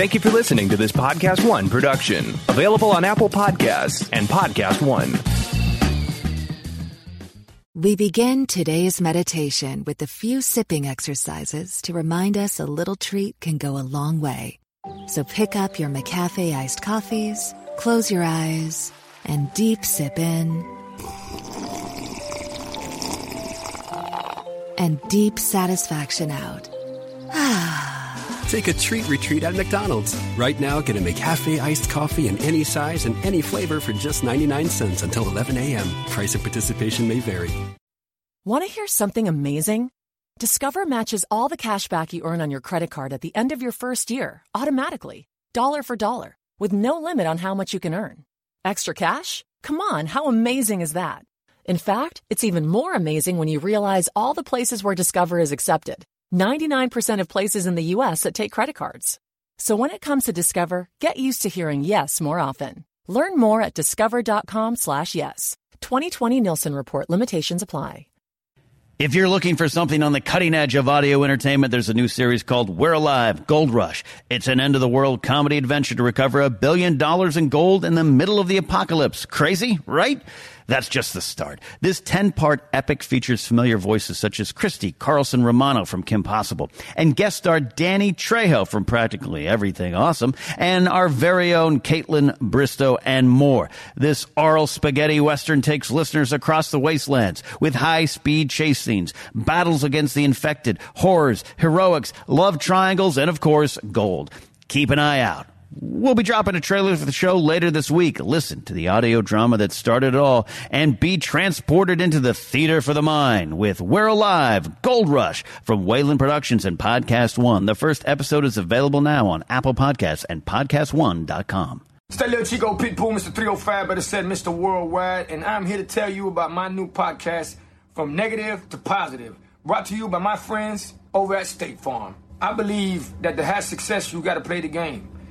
Thank you for listening to this Podcast One production, available on Apple Podcasts and Podcast One. We begin today's meditation with a few sipping exercises to remind us a little treat can go a long way. So pick up your McCafe iced coffees, close your eyes, and deep sip in. And deep satisfaction out. Ah. Take a treat retreat at McDonald's. Right now, get a McCafe iced coffee in any size and any flavor for just 99 cents until 11 a.m. Price of participation may vary. Want to hear something amazing? Discover matches all the cash back you earn on your credit card at the end of your first year automatically, dollar for dollar, with no limit on how much you can earn. Extra cash? Come on, how amazing is that? In fact, it's even more amazing when you realize all the places where Discover is accepted 99% of places in the US that take credit cards. So when it comes to Discover, get used to hearing yes more often. Learn more at discover.com slash yes. 2020 Nielsen Report limitations apply. If you're looking for something on the cutting edge of audio entertainment, there's a new series called We're Alive Gold Rush. It's an end of the world comedy adventure to recover a billion dollars in gold in the middle of the apocalypse. Crazy, right? That's just the start. This 10 part epic features familiar voices such as Christy Carlson Romano from Kim Possible and guest star Danny Trejo from Practically Everything Awesome and our very own Kaitlyn Bristowe and more. This oral spaghetti western takes listeners across the wastelands with high speed chase scenes, battles against the infected, horrors, heroics, love triangles, and of course, gold. Keep an eye out. We'll be dropping a trailer for the show later this week. Listen to the audio drama that started it all and be transported into the theater for the mind with We're Alive Gold Rush from Wayland Productions and Podcast One. The first episode is available now on Apple Podcasts and PodcastOne.com. Little Chico Pitbull, Mr. 305, better said Mr. Worldwide, and I'm here to tell you about my new podcast, From Negative to Positive, brought to you by my friends over at State Farm. I believe that to have success, you got to play the game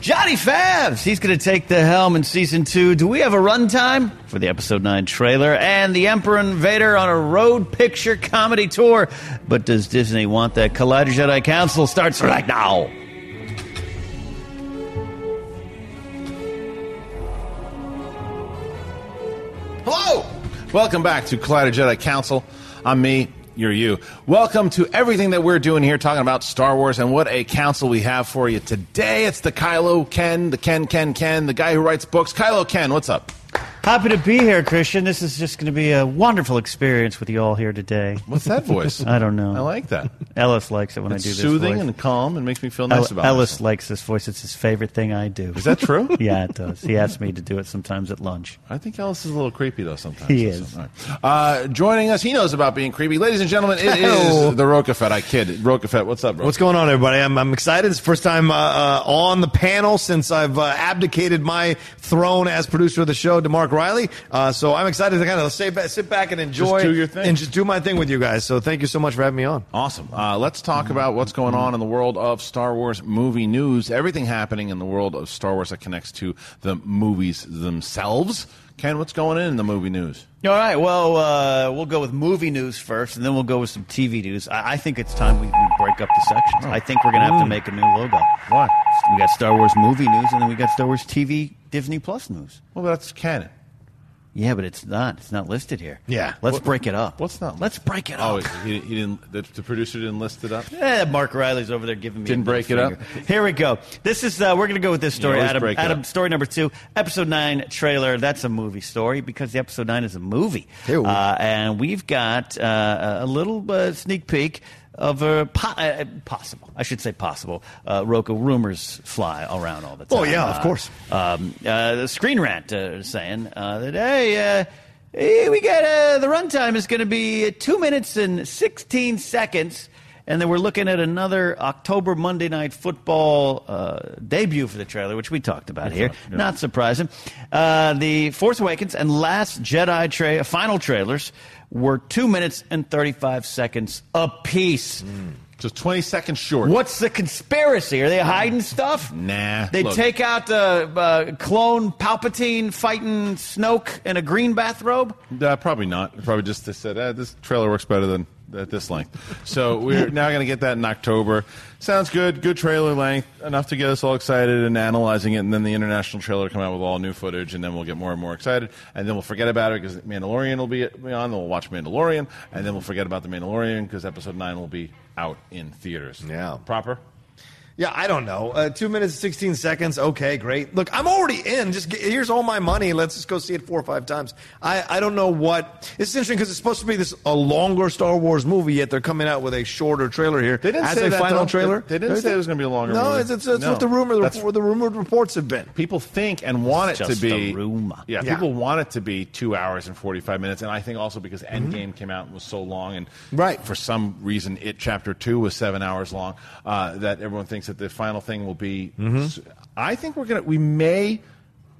Johnny Favs, he's going to take the helm in season two. Do we have a runtime for the episode nine trailer and the Emperor Invader on a road picture comedy tour? But does Disney want that? Collider Jedi Council starts right now. Hello! Welcome back to Collider Jedi Council. I'm me, you're you. Welcome to everything that we're doing here, talking about Star Wars, and what a council we have for you today. It's the Kylo Ken, the Ken Ken Ken, the guy who writes books. Kylo Ken, what's up? Happy to be here, Kristian. This is just going to be a wonderful experience with you all here today. What's that voice? I don't know. I like that. Ellis likes it when It's I do this. It's soothing voice. and calm and makes me feel nice El- about it. Ellis myself. likes this voice. It's his favorite thing I do. Is that true? yeah, it does. He asks me to do it sometimes at lunch. I think Ellis is a little creepy though sometimes. He So, is. all right. Uh, joining us, he knows about being creepy. Ladies and gentlemen, it Hello. is the Rokafet. I kid. Rokafet, what's up, bro? What's going on, everybody? I'm, I'm excited. It's the first time uh, uh, on the panel since I've uh, abdicated my throne as producer of the show to Mark Riley. Uh, so I'm excited to kind of sit back, sit back and enjoy do your thing. and just do my thing with you guys. So thank you so much for having me on. Awesome. Uh, let's talk about what's going on in the world of Star Wars movie news. Everything happening in the world of Star Wars that connects to the movies themselves. Ken, what's going in in the movie news? All right. Well, uh, we'll go with movie news first, and then we'll go with some TV news. I, I think it's time we, we break up the sections. I think we're going to have to make a new logo. Why? We got Star Wars movie news, and then we got Star Wars TV Disney Plus news. Well, that's canon. Yeah, but it's not. It's not listed here. Yeah. Let's What- break it up. What's not? Let's break it Oh, up. he, he didn't. The, the producer didn't list it up. Eh, Mark Riley's over there giving me. Didn't a middle break it up? Here we go. This is uh, we're going to go with this story, always Adam. break it Adam, up. story number two, episode nine trailer. That's a movie story because the episode nine is a movie, uh, and we've got uh, a little uh, sneak peek of a po- uh, possible, I should say possible. Uh, Roku rumors fly around all the time. Oh, yeah, of Uh, course. Um, uh, the Screen Rant uh, saying uh, that hey. Uh, Hey, we got uh, the runtime is going to be two minutes and 16 seconds. And then we're looking at another October Monday Night Football uh, debut for the trailer, which we talked about here. Not surprising. Uh, the Force Awakens and Last Jedi tra- final trailers were two minutes and 35 seconds apiece. Just twenty seconds short. What's the conspiracy? Are they hiding stuff? Nah. They Look. take out the uh, clone Palpatine fighting Snoke in a green bathrobe? Uh, probably not. Probably just they said eh, this trailer works better than at this length. So we're now going to get that in October. Sounds good. Good trailer length, enough to get us all excited and analyzing it. And then the international trailer come out with all new footage, and then we'll get more and more excited. And then we'll forget about it because Mandalorian will be on. Then we'll watch Mandalorian, and then we'll forget about the Mandalorian because episode nine will be out in theaters. Yeah. proper. Yeah, I don't know. Uh, two minutes, 16 seconds. Okay, great. Look, I'm already in. Just get, here's all my money. Let's just go see it four or five times. I, I don't know what. It's interesting because it's supposed to be this a longer Star Wars movie, yet they're coming out with a shorter trailer here. They didn't as say a that, final though. trailer. They- they didn't say it was gonna be a longer No, movie. it's, it's, it's No. what the rumor, the, That's- what the rumored reports have been. people think and want It's it to be just be a rumor. Yeah, Yeah. people want it to be two hours and forty five minutes, and I think also because Endgame came out and was so long, and Right. for some reason, it chapter two was seven hours long. Uh, that everyone thinks that the final thing will be. I think we're gonna we may.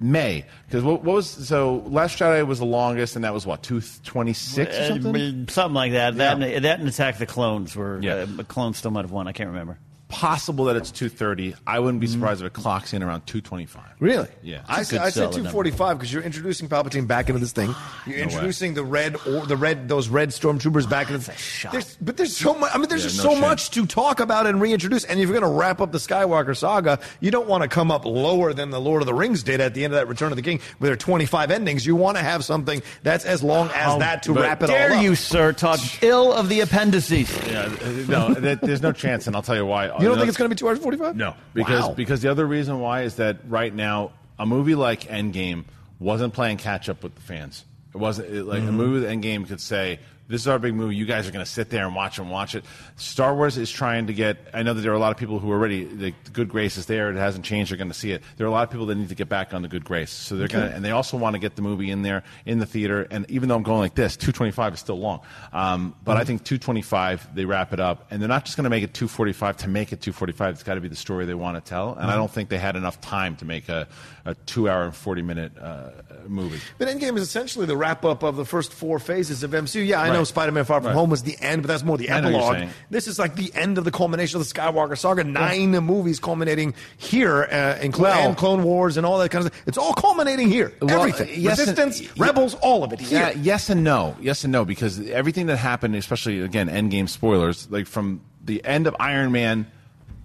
May because what, what was so Last Jedi was the longest and that was what two twenty six Uh, something something like that. That, Yeah. and, that and Attack the Clones were. Yeah. Uh, clones still might have won. I can't remember. Possible that it's two thirty I wouldn't be surprised if it clocks in around two twenty five Really? Yeah. I, It's a say- good I say solid number. forty five because you're introducing Palpatine back into this thing. You're No way. introducing the red or the red those red stormtroopers back into That's a shot. There's, but there's so much. I mean, there's Yeah, just no so shame. much to talk about and reintroduce. And if you're going to wrap up the Skywalker saga, you don't want to come up lower than the Lord of the Rings did at the end of that Return of the King, with their 25 endings. You want to have something that's as long as that to wrap it Dare all up. you, sir, talk ill of the appendices? yeah, uh, no there- there's no chance and I'll tell you why You don't think it's going to be two hours 45? No, because Wow. because the other reason why is that right now a movie like Endgame wasn't playing catch up with the fans. It wasn't it, like Mm-hmm. a movie with Endgame could say. This is our big movie. You guys are going to sit there and watch and watch it. Star Wars is trying to get. I know that there are a lot of people who are already. The, good grace is there. It hasn't changed. They're going to see it. There are a lot of people that need to get back on the good grace. So they're going to, and they also want to get the movie in there in the theater. And even though I'm going like this, 225 is still long. Um, but Mm-hmm. I think 225 they wrap it up, and they're not just going to make it 245 to make it 245. It's got to be the story they want to tell. And Mm-hmm. I don't think they had enough time to make a, a two hour and 40 minute uh, movie. But Endgame is essentially the wrap up of the first four phases of MCU. Yeah, I know Right. Spider Man Far From Right. Home was the end, but that's more the I know what you're epilogue. This is like the end of the culmination of the Skywalker saga. Nine movies culminating here, uh, in Well- and Clone Wars and all that kind of stuff. It's all culminating here. Well, Everything. yes Resistance, y- Rebels, all of it here. Yeah, yes and no. Yes and no, because everything that happened, especially again, Endgame spoilers, like from the end of Iron Man,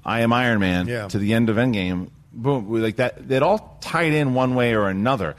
I am Iron Man, Yeah. to the end of Endgame, boom, like that. It all tied in one way or another.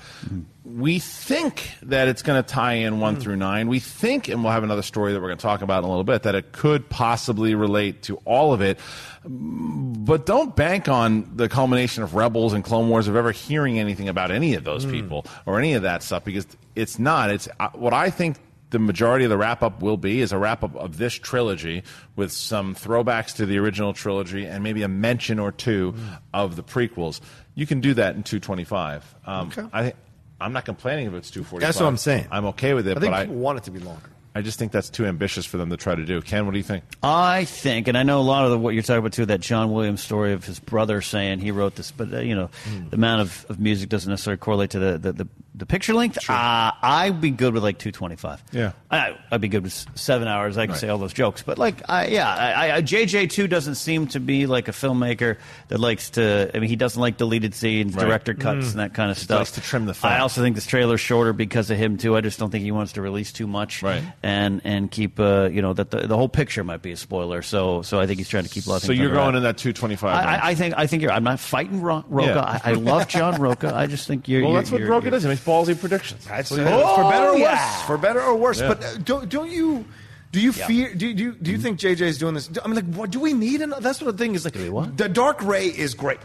We think that it's going to tie in one through nine. We think, and we'll have another story that we're going to talk about in a little bit, that it could possibly relate to all of it. But don't bank on the culmination of Rebels and Clone Wars of ever hearing anything about any of those people or any of that stuff because it's not. It's uh, what I think the majority of the wrap up will be is a wrap up of this trilogy with some throwbacks to the original trilogy and maybe a mention or two of the prequels. You can do that in 225. Um, Okay. I, I'm not complaining if it's 245. That's what I'm saying. I'm okay with it, I think but I, want it to be longer. I just think that's too ambitious for them to try to do. Ken, what do you think? I think, and I know a lot of the, what you're talking about too, that John Williams story of his brother saying he wrote this, but uh, you know, Hmm. the amount of, of music doesn't necessarily correlate to the the, the, the picture length. Uh, I'd be good with like 225. Yeah. I, I'd be good with seven hours. I can Right. say all those jokes, but like, I, yeah, I, I, JJ two doesn't seem to be like a filmmaker that likes to. I mean, he doesn't like deleted scenes, Right. director cuts, and that kind of stuff. likes to trim the fat. I also think this trailer's shorter because of him too. I just don't think he wants to release too much, Right. And and and keep uh, you know that the, the whole picture might be a spoiler. So so I think he's trying to keep a lot of So you're going wraps. in that 225. I. I, I think I think you're. I'm not fighting Ro- Rocha. Yeah. I, I love John Rocha. I just think you're. well, you're, that's what Rocha does. He makes ballsy predictions. That's, What do you think? for better or worse. For better or worse. Yeah. But uh, don't don't you? Do you fear? Do, do, do you think JJ is doing this? I mean, like, what do we need? Another, that's what the thing is. Like, the Dark Rey is great.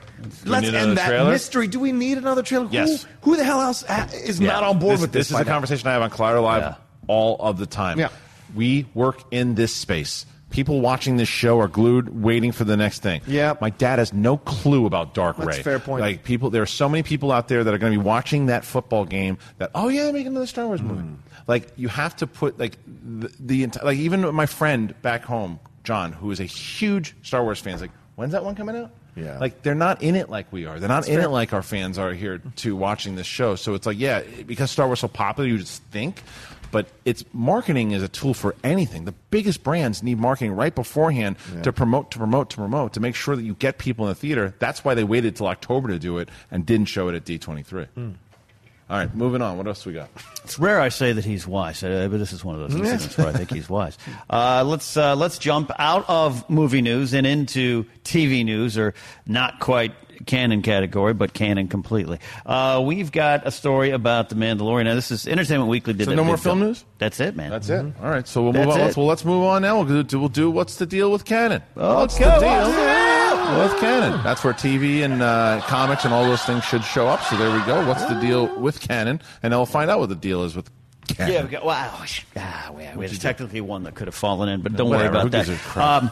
Let's end that trailer? mystery. Do we need another trailer? Yes. Who, who the hell else is Yeah. not on board this, with this? this? is a now? conversation I have on Collider Live Yeah. All of the time. Yeah. We work in this space. People watching this show are glued, waiting for the next thing. Yeah. My dad has no clue about Dark That's Rey. a fair point. Like people, there are so many people out there that are going to be watching that football game. That oh yeah, they're making another Star Wars movie. Hmm. Like you have to put like the, the enti- like even my friend back home, John, who is a huge Star Wars fan, is like, when's that one coming out? Yeah. Like they're not in it like we are. They're not in fair. it like our fans are here to watching this show. So it's like, yeah, because Star Wars is so popular, you just think. But it's marketing is a tool for anything. The biggest brands need marketing right beforehand to promote, to promote, to promote, to make sure that you get people in the theater. That's why they waited till October to do it and didn't show it at D23. All right, moving on. What else we got? It's rare I say that he's wise, uh, but this is one of those incidents where I think he's wise. Uh, let's uh, let's jump out of movie news and into TV news, or not quite canon category, but canon completely. Uh, we've got a story about the Mandalorian. Now, this is Entertainment Weekly. Did So no more film film. news? That's it, man. That's it. All right, so we'll That's move on. it. Let's, well, let's move on now. We'll do, we'll do what's the deal with canon. what's Okay, the deal what's with canon? That's where TV and uh, comics and all those things should show up. So there we go. What's the deal with canon? And then we'll find out what the deal is with canon. Yeah, we got, wow. sh- Ah, we, there's technically one that could have fallen in, but don't Whatever, worry who about that. a crap? Um,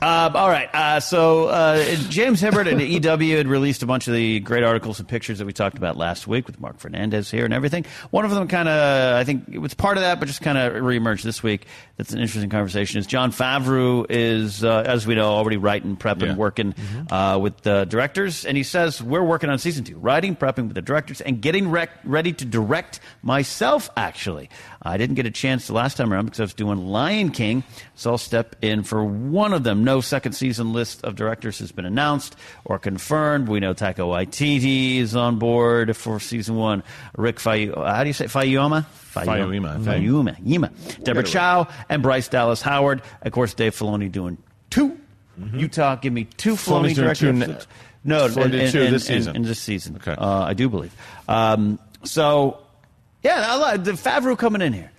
um, all right. Uh, so uh, James Hibberd and EW had released a bunch of the great articles and pictures that we talked about last week with Mark Fernandez here and everything. One of them kind of, I think it was part of that, but just kind of reemerged this week. That's an interesting conversation. Is Jon Favreau is, uh, as we know, already writing, prepping, Yeah. working uh, with the directors, and he says we're working on season two, writing, prepping with the directors, and getting rec- ready to direct myself. Actually, I didn't get a chance the last time around because I was doing Lion King, so I'll step in for one of them. No second season list of directors has been announced or confirmed. We know Taika Waititi is on board for season one. Rick how do you say Fayuma? Think. Fayuma. Yima. Deborah Chow and Bryce Dallas Howard. Of course, Dave Filoni doing 2 Utah, give me two Filoni directors. doing two ne- No, in, did in, in- this season. In, this season, Okay. uh, I do believe. Um, so, yeah, I the Favreau coming in here.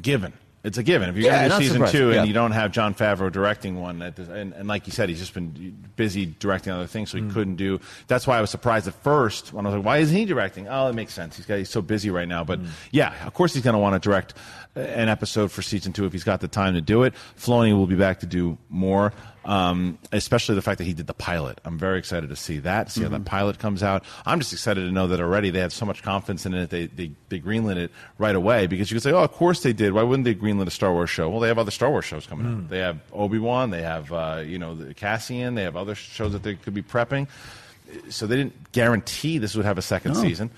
given. It's a given. If you're Yeah, going to do season surprised. two Yeah. and you don't have Jon Favreau directing one, that does, and, and like you said, he's just been busy directing other things, so he mm. couldn't do. That's why I was surprised at first when I was like, "Why isn't he directing?" Oh, it makes sense. He's got he's so busy right now. But mm. yeah, of course he's going to want to direct an episode for season two if he's got the time to do it. Filoni will be back to do more. Um, especially the fact that he did the pilot. I'm very excited to see that, see how that pilot comes out. I'm just excited to know that already they have so much confidence in it, they, they, they greenlit it right away because you could say, oh, of course they did. Why wouldn't they greenlit a Star Wars show? Well, they have other Star Wars shows coming out. They have Obi-Wan, they have, uh, you know, the Cassian, they have other shows that they could be prepping. So they didn't guarantee this would have a second season,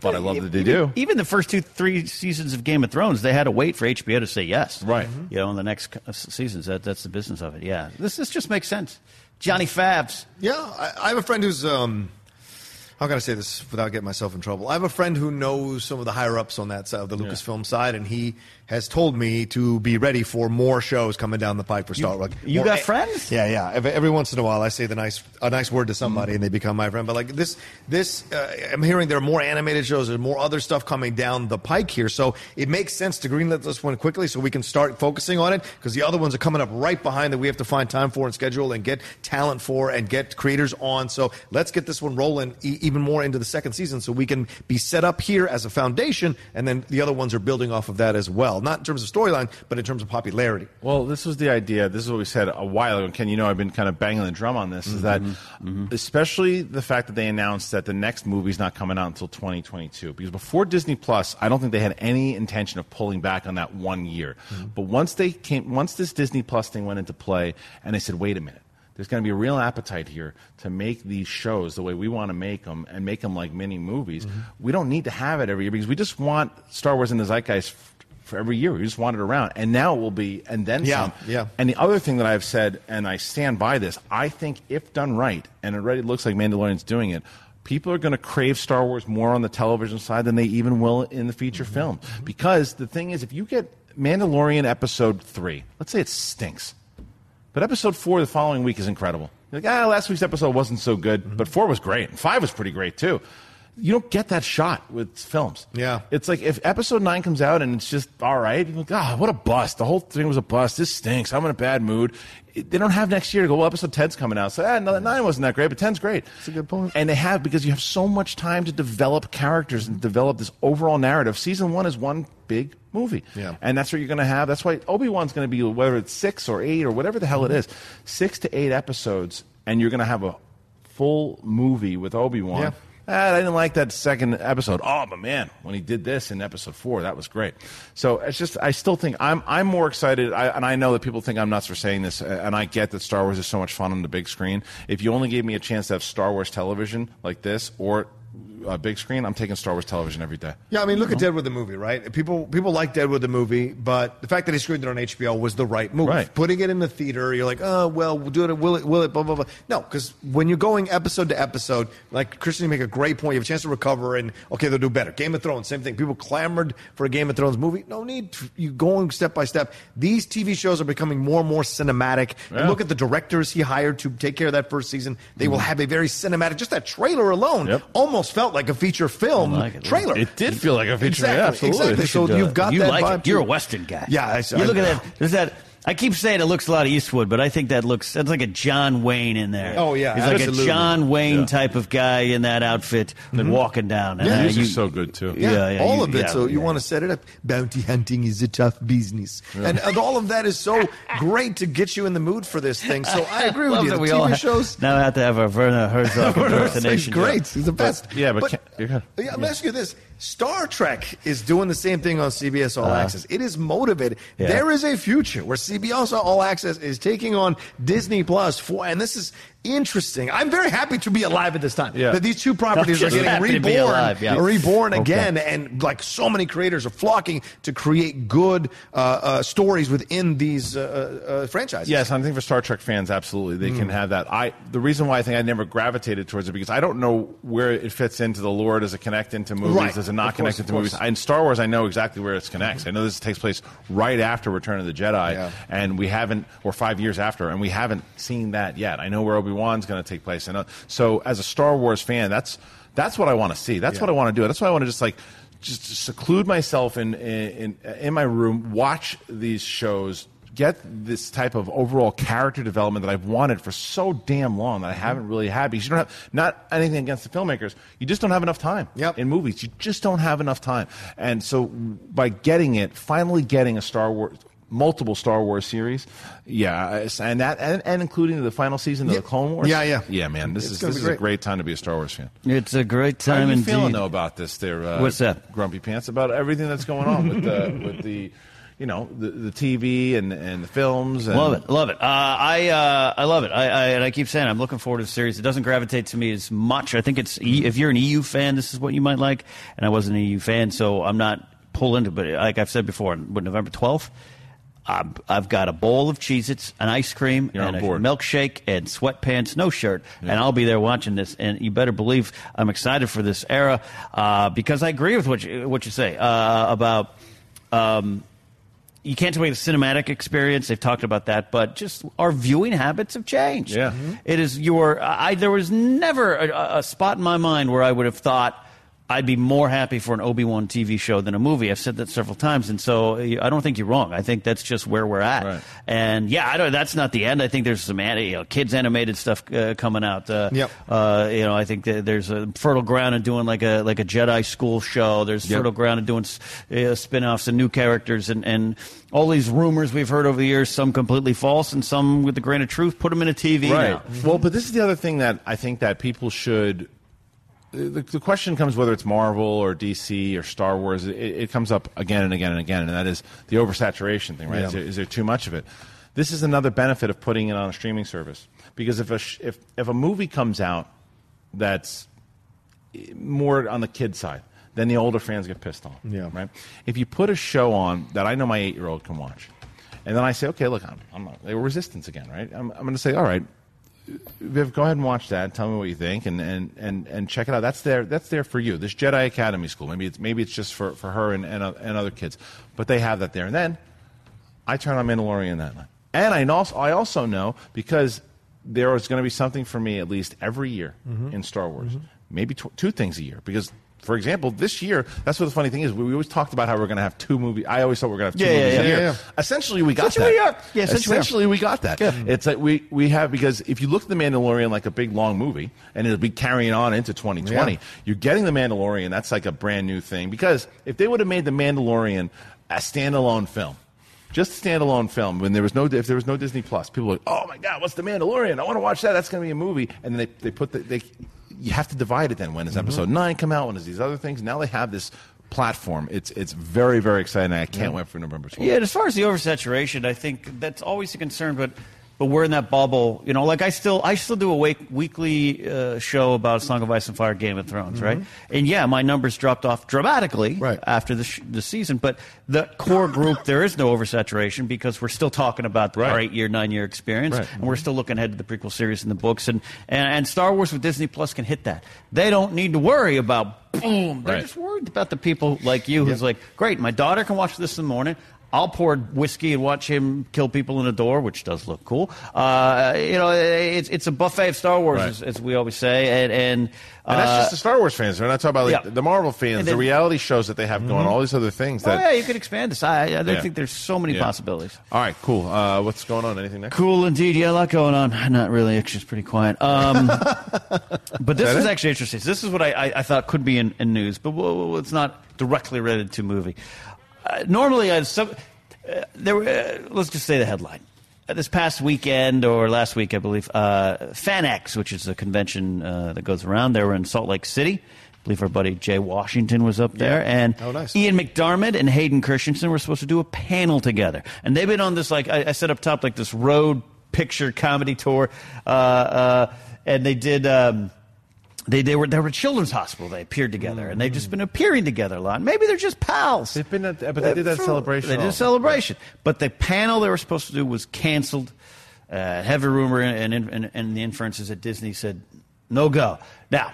but I love that they even, do. Even the first two, three seasons of Game of Thrones, they had to wait for HBO to say yes. Right. You know, in the next uh, seasons, that, that's the business of it. Yeah, this this just makes sense. Johnny Fabs. Yeah, I, I have a friend who's. Um, how can I say this without getting myself in trouble? I have a friend who knows some of the higher ups on that side of the Lucasfilm side, and he has told me to be ready for more shows coming down the pike for Star Wars. you More- got friends? Yeah, yeah. Every, every once in a while, I say the nice a nice word to somebody, and they become my friend. But like this, this uh, I'm hearing there are more animated shows, there's more other stuff coming down the pike here, so it makes sense to greenlit this one quickly so we can start focusing on it because the other ones are coming up right behind that we have to find time for and schedule and get talent for and get creators on. So let's get this one rolling e- even more into the second season so we can be set up here as a foundation, and then the other ones are building off of that as well, not in terms of storyline, but in terms of popularity. Well, this was the idea. This is what we said a while ago. Ken, you know, I've been kind of banging the drum on this. Is that mm-hmm. Mm-hmm. especially the fact that they announced that the next movie's not coming out until 2022? Because before Disney Plus, I don't think they had any intention of pulling back on that one year. Mm-hmm. But once they came, once this Disney Plus thing went into play, and they said, "Wait a minute." There's going to be a real appetite here to make these shows the way we want to make them and make them like mini movies. We don't need to have it every year because we just want Star Wars in the zeitgeist f- for every year. We just want it around. And now it will be, and then Yeah, some. yeah. And the other thing that I've said, and I stand by this, I think if done right, and it already looks like Mandalorian's doing it, people are going to crave Star Wars more on the television side than they even will in the feature Mm-hmm. film. Because the thing is, if you get Mandalorian episode three, let's say it stinks, but episode four the following week is incredible. You're like, ah, last week's episode wasn't so good, but four was great. And five was pretty great too. You don't get that shot with films. Yeah. It's like if episode nine comes out and it's just all right, you're like, ah, what a bust. The whole thing was a bust. This stinks. I'm in a bad mood. It- they don't have next year to go, well, episode 10's coming out. So, ah, no, nine wasn't that great, but 10's great. That's a good point. And they have, because you have so much time to develop characters and develop this overall narrative. Season one is one big movie. Yeah. And that's what you're going to have. That's why Obi Wan's going to be, whether it's six or eight or whatever the hell it is, six to eight episodes, and you're going to have a full movie with Obi Wan. Yeah. Ah, I didn't like that second episode. Oh, but man, when he did this in episode four, that was great. So it's just, I still think I'm, I'm more excited, I, and I know that people think I'm nuts for saying this, and I get that Star Wars is so much fun on the big screen. If you only gave me a chance to have Star Wars television like this, or a big screen, I'm taking Star Wars television every day. Yeah, I mean, look at Deadwood the movie, right? People people like Deadwood the movie, but the fact that he screened it on HBO was the right move. Right. Putting it in the theater, you're like, oh well, we'll do it. Will it? Will it? Blah blah blah. No, because when you're going episode to episode, like Kristian, you make a great point. You have a chance to recover, and okay, they'll do better. Game of Thrones, same thing. People clamored for a Game of Thrones movie. No need. You going step by step. These TV shows are becoming more and more cinematic. And look at the directors he hired to take care of that first season. They will mm-hmm. have a very cinematic. Just that trailer alone Yep. almost felt like a feature film like trailer. It did feel like a feature, Exactly, yeah, absolutely. exactly. So you've got you that like. You're a. Western guy. Yeah, I- you I- look at that. There's that. I keep saying it looks a lot of Eastwood, but I think that looks that's like a John Wayne in there. Oh, yeah, he's like a John Wayne Yeah. type of guy in that outfit, and walking down. And Yeah. uh, These you- are so good, too. Yeah, Yeah, yeah, all you- of it. yeah, so you want to set it up. Bounty hunting is a tough business, and, and all of that is so great to get you in the mood for this thing. So I agree with Love you. that The we TV all have- shows. now I have to have a Werner Herzog impersonation. He's great. He's the best. yeah, but can- you're good. Yeah, let me ask you this: Star Trek is doing the same thing on CBS All uh-huh. Access. It is motivated. Yeah. There is a future where CBS All Access is taking on Disney Plus for, and this is interesting. I'm very happy to be alive at this time. Yeah. That these two properties are getting happy to be reborn, alive, yeah. reborn Okay. again, and like so many creators are flocking to create good uh, uh, stories within these uh, uh, franchises. Yes, I think for Star Trek fans, absolutely, they Mm. can have that. I the reason why I think I never gravitated towards it because I don't know where it fits into the lore. Does it connect into movies? Right. Does it not Of connect into movies? course. Mm-hmm. In Star Wars, I know exactly where it connects. I know this takes place right after Return of the Jedi, Yeah. and we haven't, or five years after, and we haven't seen that yet. I know where Obi Wan's going to take place, and uh, so as a Star Wars fan, that's that's what I want to see. That's Yeah. what I want to do. That's why I want to just like just seclude myself in in in my room, watch these shows, get this type of overall character development that I've wanted for so damn long that I haven't really had because you don't have not anything against the filmmakers, you just don't have enough time Yep. in movies. You just don't have enough time, and so by getting it, finally getting a Star Wars. Multiple Star Wars series, yeah, and that, and, and including the final season of Yeah. the Clone Wars, Yeah, yeah. yeah, man. This It's is this is a great. great time to be a Star Wars fan. It's a great time. How time are you indeed. feeling though about this? There, uh, What's that? Grumpy Pants about everything that's going on with the with the, you know, the, the TV and and the films. And, Love it, love it. Uh, I uh, I love it. I, I and I keep saying I'm looking forward to the series. It doesn't gravitate to me as much. I think it's E- if you're an EU fan, this is what you might like. And I wasn't an EU fan, so I'm not pulled into. But like I've said before, with November 12th. I'm- I've got a bowl of Cheez-Its, an ice cream, You're and a milkshake, and sweatpants, no shirt, and I'll be there watching this. And you better believe I'm excited for this era uh, because I agree with what you what you say uh, about. Um, you can't take away the cinematic experience. They've talked about that, but just our viewing habits have changed. Yeah. Mm-hmm. Mhm. It is your. I there was never a, a spot in my mind where I would have thought I'd be more happy for an Obi Wan TV show than a movie. I've said that several times, and so I don't think you're wrong. I think that's just where we're at. Right. And yeah, I don't. That's not the end. I think there's some you know, kids animated stuff uh, coming out. Uh, Yep. Uh, you know, I think that there's a fertile ground in doing like a like a Jedi school show. There's Yep. fertile ground in doing uh, spin-offs and new characters and and all these rumors we've heard over the years. Some completely false and some with a grain of truth. Put them in a TV right. now. Well, but this is the other thing that I think that people should. The, the question comes whether it's Marvel or DC or Star Wars. It, it comes up again and again and again, and that is the oversaturation thing, right? Yeah. Is, there, is there too much of it? This is another benefit of putting it on a streaming service because if a sh- if if a movie comes out that's more on the kid side, then the older fans get pissed on. Yeah. Right. If you put a show on that I know my eight year old can watch, and then I say, okay, look, I'm, I'm not, they were resistance again, right? I'm, I'm going to say, all right, Viv, go ahead and watch that. Tell me what you think, and, and, and, and check it out. That's there. That's there for you. This Jedi Academy School. Maybe it's maybe it's just for, for her and, and, uh, and other kids, but they have that there. And then I turn on Mandalorian that night, and I also I also know because there is going to be something for me at least every year mm-hmm. in Star Wars mm-hmm. maybe tw- two things a year because. For example, this year, that's what the funny thing is. We, we always talked about how we're going to have two movies. I always thought we were going to have two Yeah, movies yeah, a year. yeah. Essentially, we got Essentially, that. yeah. Yeah, essentially, essentially, we got that. It's like we, we have because if you look at the Mandalorian like a big long movie, and it'll be carrying on into 2020, Yeah. you're getting the Mandalorian. That's like a brand new thing because if they would have made the Mandalorian a standalone film. Just a standalone film. When there was no, if there was no Disney Plus, people were like, "Oh my God, what's the Mandalorian? I want to watch that. That's going to be a movie." And then they, they put the, they, you have to divide it. Then when does mm-hmm. Episode Nine come out? When does these other things? Now they have this platform. It's it's very very exciting. I can't wait for November 12th. Yeah, and as far as the oversaturation, I think that's always a concern, but but we're in that bubble. You know, like I still I still do a wake, weekly uh, show about Song of Ice and Fire, Game of Thrones, right? And yeah, my numbers dropped off dramatically Right. after the sh- the season, but the core group there is no oversaturation because we're still talking about Right. our eight year, nine year experience, Right. and we're still looking ahead to the prequel series and the books, and, and and Star Wars with Disney Plus can hit that. They don't need to worry about boom. They're Right. just worried about the people like you who's like, great, my daughter can watch this in the morning. I'll pour whiskey and watch him kill people in a door, which does look cool. Uh, you know, it's it's a buffet of Star Wars, Right. as, as we always say, and and, And that's uh, just the Star Wars fans. We're not talking about like, yeah. the Marvel fans, And the reality shows that they have going, all these other things. oh yeah, you could expand this. I, I Yeah. think there's so many Yeah. possibilities. All right, cool. Uh, what's going on? Anything next? Cool indeed. Yeah, a lot going on. Not really. It's just pretty quiet. Um, but this is, it? actually interesting. This is what I, I, I thought could be in, in news, but well, it's not directly related to movie. Uh, normally, I some, uh, there. were, Uh, let's just say the headline. Uh, this past weekend or last week, I believe, uh, FanX, which is a convention uh, that goes around, they were in Salt Lake City. I believe our buddy Jay Washington was up there, and Oh, nice. Ian McDiarmid and Hayden Christensen were supposed to do a panel together, and they've been on this like I, I said up top, like this road picture comedy tour, uh, uh, and they did. Um, they, they were they were at Children's Hospital. They appeared together, and they've just been appearing together a lot. Maybe they're just pals. They've been at- but they did that celebration They did a celebration, but the panel they were supposed to do was canceled. Uh, heavy rumor and, and, and the inferences at Disney said no go. Now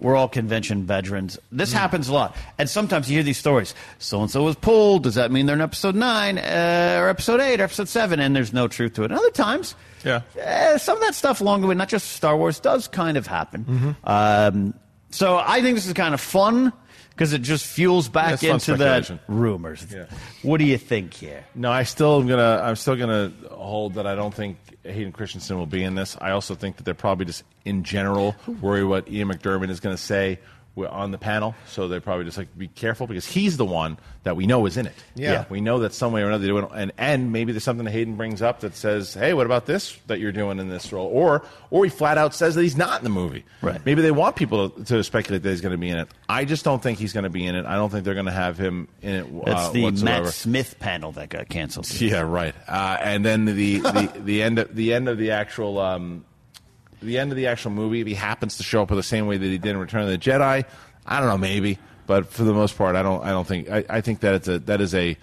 we're all convention veterans. This happens a lot, and sometimes you hear these stories. So and so was pulled. Does that mean they're in episode nine uh, or episode eight or episode seven? And there's no truth to it. And other times, Yeah. eh, some of that stuff along the way, not just Star Wars, does kind of happen. Mm-hmm. Um, so I think this is kind of fun because it just fuels back fun into that rumors. Yeah. What do you think here? No, I still am gonna. I'm still gonna hold that. I don't think Hayden Christensen will be in this. I also think that they're probably just in general worried what Ian McDiarmid is going to say on the panel. So they probably just like be careful because he's the one that we know is in it. Yeah. we know that some way or another they're doing. And and maybe there's something that Hayden brings up that says, "Hey, what about this that you're doing in this role?" Or or he flat out says that he's not in the movie. Right. Maybe they want people to, to speculate that he's going to be in it. I just don't think he's going to be in it. I don't think they're going to have him in it. That's uh, the whatsoever. Matt Smith panel that got canceled. Yeah, right. Uh, and then the, the, the end of the end of the actual um, the end of the actual movie, if he happens to show up in the same way that he did in Return of the Jedi, I don't know, maybe. But for the most part, I don't. I don't think. I, I think that it's a that is a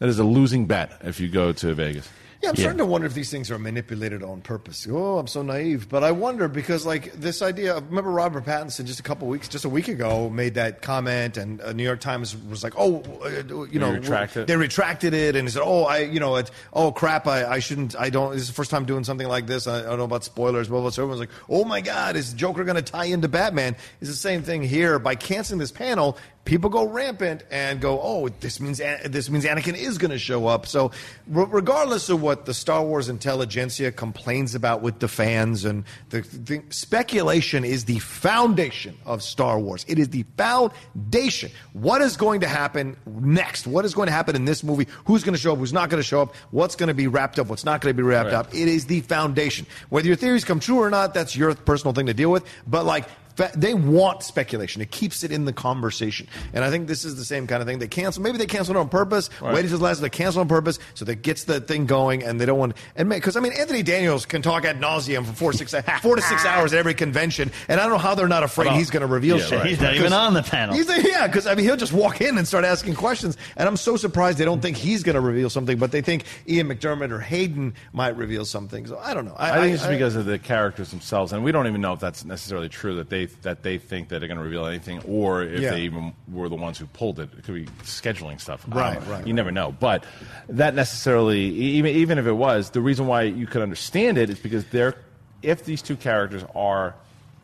that is a losing bet if you go to Vegas. Yeah, I'm Yeah. starting to wonder if these things are manipulated on purpose. Oh, I'm so naive, but I wonder because, like, this idea. Of, remember, Robert Pattinson just a couple weeks, just a week ago, made that comment, and uh, New York Times was like, "Oh, uh, you know, retract they retracted it," and he said, "Oh, I, you know, it's oh crap, I, I shouldn't, I don't. This is the first time doing something like this. I, I don't know about spoilers, blah blah." So everyone's like, "Oh my God, is Joker going to tie into Batman?" It's the same thing here by canceling this panel. People go rampant and go, "Oh, this means this means Anakin is going to show up." So, re- regardless of what the Star Wars intelligentsia complains about with the fans and the, the speculation is the foundation of Star Wars. It is the foundation. What is going to happen next? What is going to happen in this movie? Who's going to show up? Who's not going to show up? What's going to be wrapped up? What's not going to be wrapped Right. up? It is the foundation. Whether your theories come true or not, that's your personal thing to deal with. But like they want speculation. It keeps it in the conversation. And I think this is the same kind of thing. They cancel. Maybe they cancel it on purpose. Right. Wait until the last. They cancel on purpose so that gets the thing going. And they don't want. And because I mean, Anthony Daniels can talk ad nauseum for four to six four to six hours at every convention. And I don't know how they're not afraid Well, he's going to reveal yeah, shit. right. He's not even 'Cause on the panel. He's yeah, because I mean he'll just walk in and start asking questions, and I'm so surprised they don't think he's going to reveal something, but they think Ian McDiarmid or Hayden might reveal something. So I don't know. I think it's because of the characters themselves, and we don't even know if that's necessarily true that they that they think that they're going to reveal anything, or if Yeah. they even were the ones who pulled it. It could be scheduling stuff. I Right, know. right, You never know, but that necessarily, even even if it was, the reason why you could understand it is because they're if these two characters are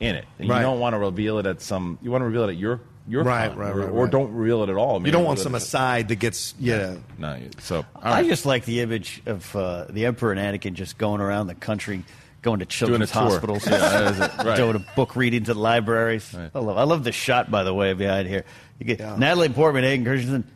in it. And Right. You don't want to reveal it at some. You want to reveal it at your your Right, con, right, or, right, or right. don't reveal it at all. You don't want some aside that gets yeah. No, so all I just like the image of uh, the Emperor and Anakin just going around the country, going to children's hospitals, Yeah, that is it. Right. doing a book readings at libraries. I love. I love the shot, by the way, behind here. You get Natalie Portman, Hayden Christensen.